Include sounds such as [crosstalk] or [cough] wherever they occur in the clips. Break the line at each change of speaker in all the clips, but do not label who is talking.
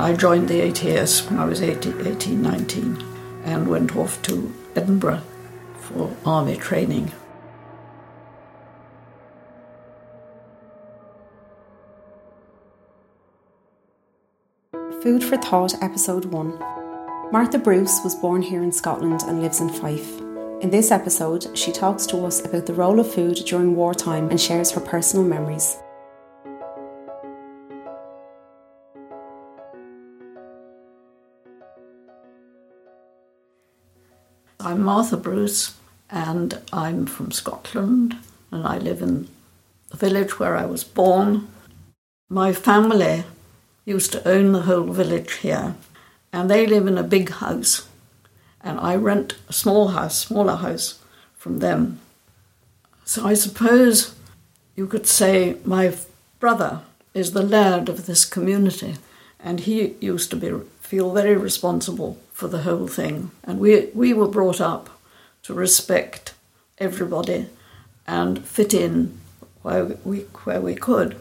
I joined the ATS when I was 18, 18 19 and went off to Edinburgh for army training.
Food for Thought, Episode 1. Martha Bruce was born here in Scotland and lives in Fife. In this episode, she talks to us about the role of food during wartime and shares her personal memories.
I'm Martha Bruce and I'm from Scotland and I live in the village where I was born. My family used to own the whole village here and they live in a big house and I rent a small house, smaller house from them. So I suppose you could say my brother is the laird of this community and he used to be feel very responsible for the whole thing. And we, we were brought up to respect everybody and fit in where we, where we could.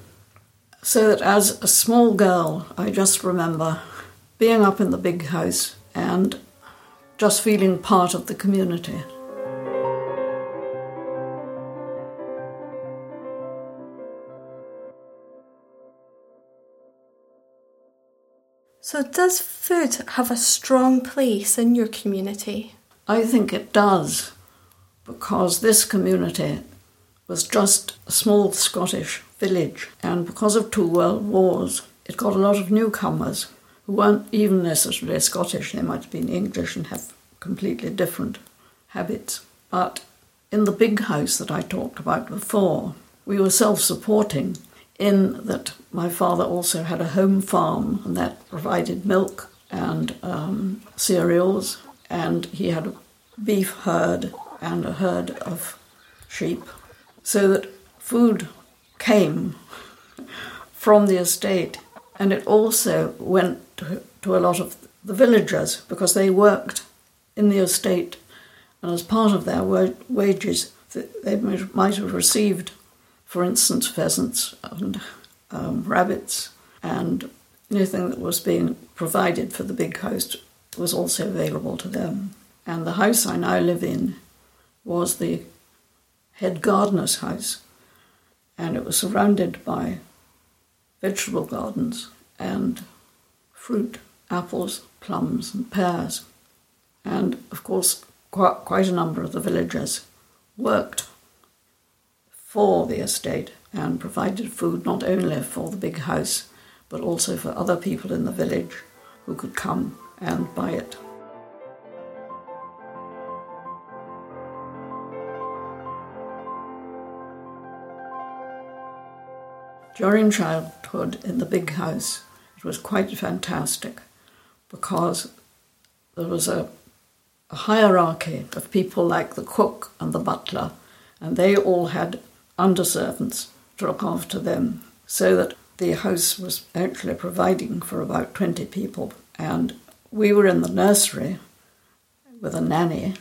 So that as a small girl, I just remember being up in the big house and just feeling part of the community.
So, does food have a strong place in your community?
I think it does, because this community was just a small Scottish village, and because of two world wars, it got a lot of newcomers who weren't even necessarily Scottish, they might have been English and have completely different habits. But in the big house that I talked about before, we were self supporting in that my father also had a home farm and that provided milk and um, cereals, and he had a beef herd and a herd of sheep, so that food came from the estate, and it also went to, to a lot of the villagers because they worked in the estate, and as part of their wages, they might have received for instance, pheasants and um, rabbits, and anything that was being provided for the big house was also available to them. And the house I now live in was the head gardener's house, and it was surrounded by vegetable gardens and fruit, apples, plums, and pears. And of course, quite a number of the villagers worked for the estate and provided food not only for the big house but also for other people in the village who could come and buy it. During childhood in the big house, it was quite fantastic because there was a, a hierarchy of people like the cook and the butler, and they all had underservants to look after them, so that the house was actually providing for about 20 people. And we were in the nursery with a nanny,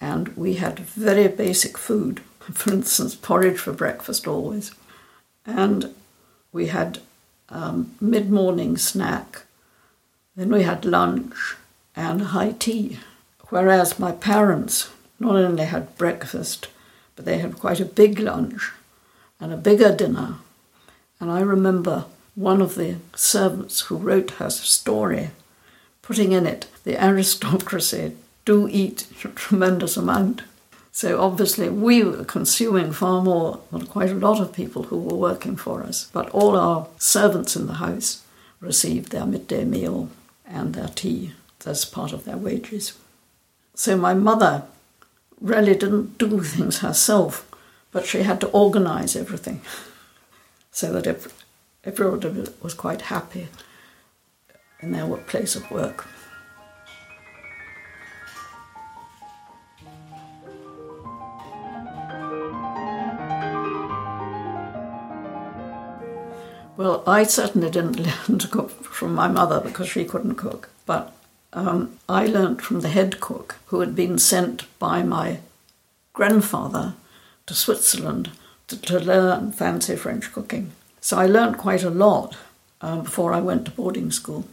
and we had very basic food. [laughs] For instance, porridge for breakfast always. And we had um, mid morning snack. Then we had lunch and high tea. Whereas my parents not only had breakfast, but they had quite a big lunch and a bigger dinner. And I remember one of the servants who wrote her story putting in it the aristocracy do eat a tremendous amount. So obviously we were consuming far more than quite a lot of people who were working for us. But all our servants in the house received their midday meal and their tea as part of their wages. So my mother really didn't do things herself, but she had to organize everything so that everybody was quite happy in their place of work. Well, I certainly didn't [laughs] learn to cook from my mother because she couldn't cook, but um, I learnt from the head cook who had been sent by my grandfather to Switzerland to, to learn fancy French cooking. So I learnt quite a lot um, before I went to boarding school.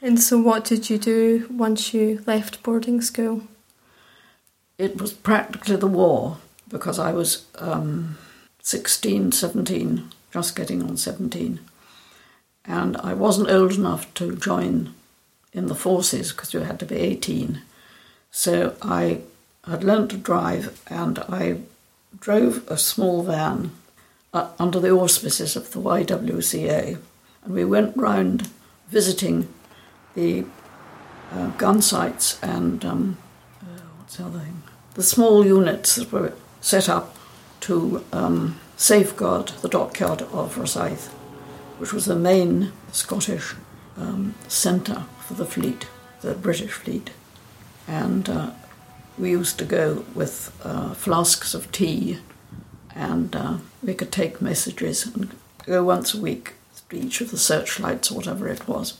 And so, what did you do once you left boarding school?
It was practically the war because I was um, 16, 17, just getting on 17. And I wasn't old enough to join in the forces because you had to be 18. So I had learned to drive and I drove a small van uh, under the auspices of the YWCA. And we went round visiting the uh, gun sites and um, uh, what's the other thing? The small units that were set up to um, safeguard the dockyard of Rosyth, which was the main Scottish um, centre for the fleet, the British fleet. And uh, we used to go with uh, flasks of tea and uh, we could take messages and go once a week to each of the searchlights whatever it was.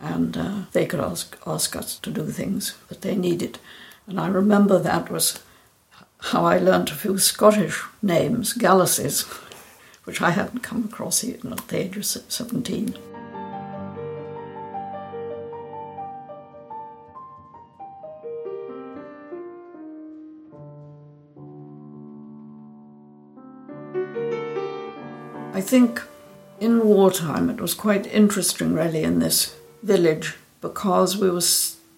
And uh, they could ask, ask us to do things that they needed. And I remember that was how I learnt a few Scottish names, Galluses, [laughs] which I hadn't come across even at the age of 17. Think in wartime it was quite interesting, really, in this village because we were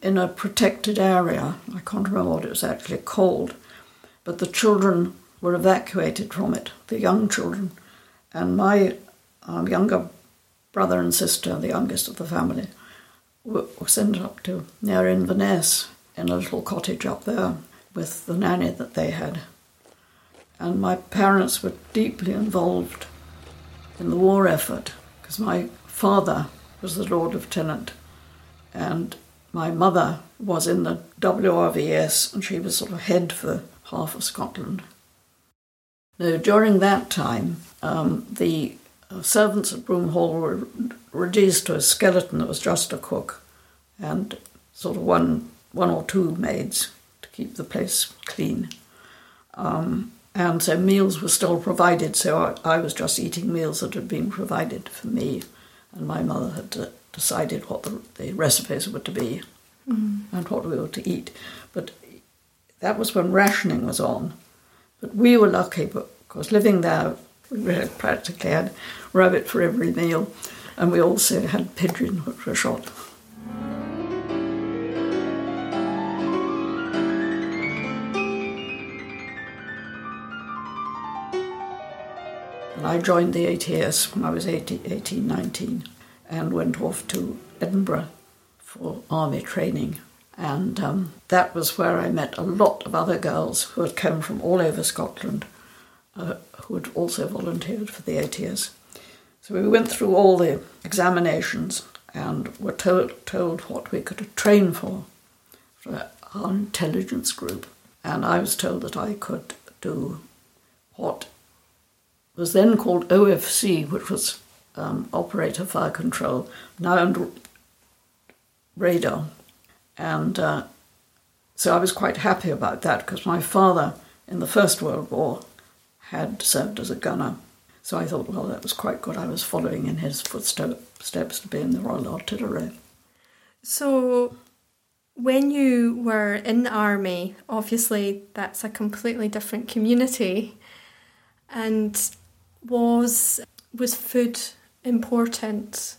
in a protected area. I can't remember what it was actually called, but the children were evacuated from it, the young children. And my um, younger brother and sister, the youngest of the family, were, were sent up to near Inverness in a little cottage up there with the nanny that they had. And my parents were deeply involved in the war effort because my father was the Lord Lieutenant and my mother was in the WRVS and she was sort of head for half of Scotland. Now, during that time, um, the uh, servants at Broomhall were reduced to a skeleton that was just a cook and sort of one, one or two maids to keep the place clean. Um, and so meals were still provided, so I, I, was just eating meals that had been provided for me, and my mother had uh, decided what the, the, recipes were to be mm. and what we were to eat. But that was when rationing was on. But we were lucky because living there, we practically had rabbit for every meal, and we also had pigeon which were shot. I joined the ATS when I was 18, 18, 19 and went off to Edinburgh for army training. And um, that was where I met a lot of other girls who had come from all over Scotland uh, who had also volunteered for the ATS. So we went through all the examinations and were told, told what we could train for, for our intelligence group. And I was told that I could do what was then called OFC, which was um, Operator Fire Control, now under radar. And uh, so I was quite happy about that because my father in the First World War had served as a gunner. So I thought, well, that was quite good. I was following in his footsteps to be in the Royal Artillery.
So, when you were in the army, obviously that's a completely different community. And was was food important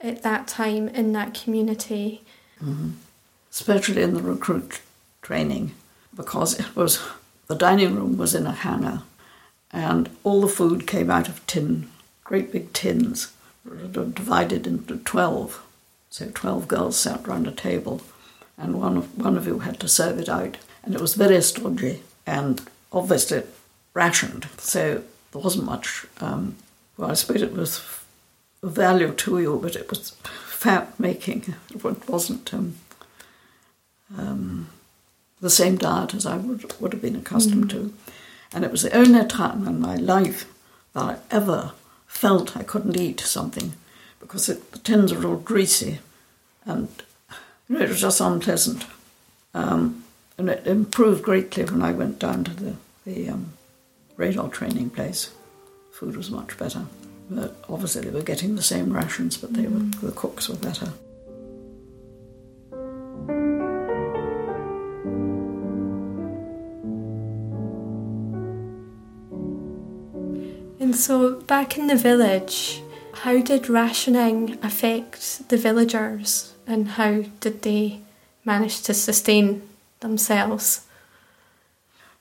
at that time in that community?
Mm-hmm. Especially in the recruit training, because it was the dining room was in a hangar, and all the food came out of tin, great big tins, divided into twelve. So twelve girls sat round a table, and one of, one of you had to serve it out, and it was very stodgy and obviously rationed. So there wasn't much. Um, well, I suppose it was value to you, but it was fat making. It wasn't um, um, the same diet as I would, would have been accustomed mm. to. And it was the only time in my life that I ever felt I couldn't eat something because it, the tins were all greasy and you know, it was just unpleasant. Um, and it improved greatly when I went down to the, the um, radar training place, food was much better. But obviously, they were getting the same rations, but they were, mm. the cooks were better.
And so, back in the village, how did rationing affect the villagers and how did they manage to sustain themselves?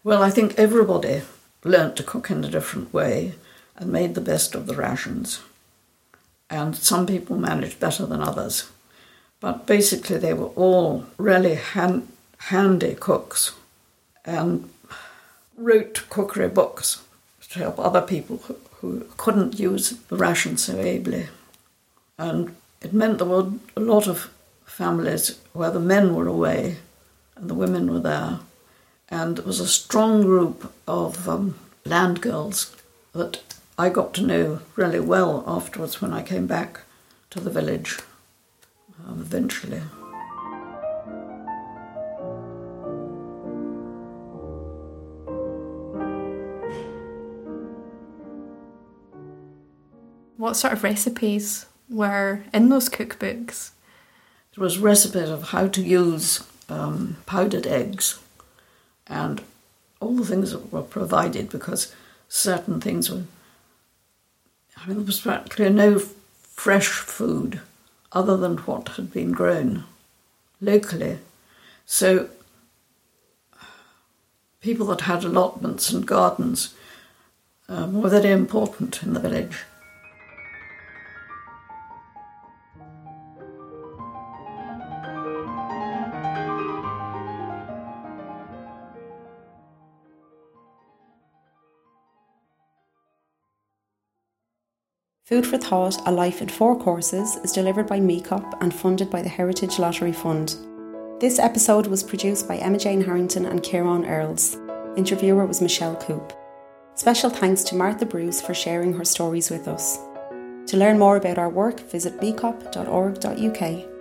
Well, I think everybody learnt to cook in a different way and made the best of the rations. And some people managed better than others. But basically, they were all really hand, handy cooks and wrote cookery books to help other people who, who couldn't use the ration so ably. And it meant there were a lot of families where the men were away and the women were there. And it was a strong group of um, land girls that I got to know really well afterwards when I came back to the village um, eventually.
What sort of recipes were in those cookbooks?
It was recipes of how to use um, powdered eggs and all the things that were provided because certain things were. I mean, there was practically no fresh food other than what had been grown locally. So, people that had allotments and gardens um, were very important in the village.
Food for Thought A Life in Four Courses is delivered by MECOPP and funded by the Heritage Lottery Fund. This episode was produced by Emma Jane Harrington and Ciarán Earls. Interviewer was Michelle Coup. Special thanks to Martha Bruce for sharing her stories with us. To learn more about our work, visit mecopp.org.uk.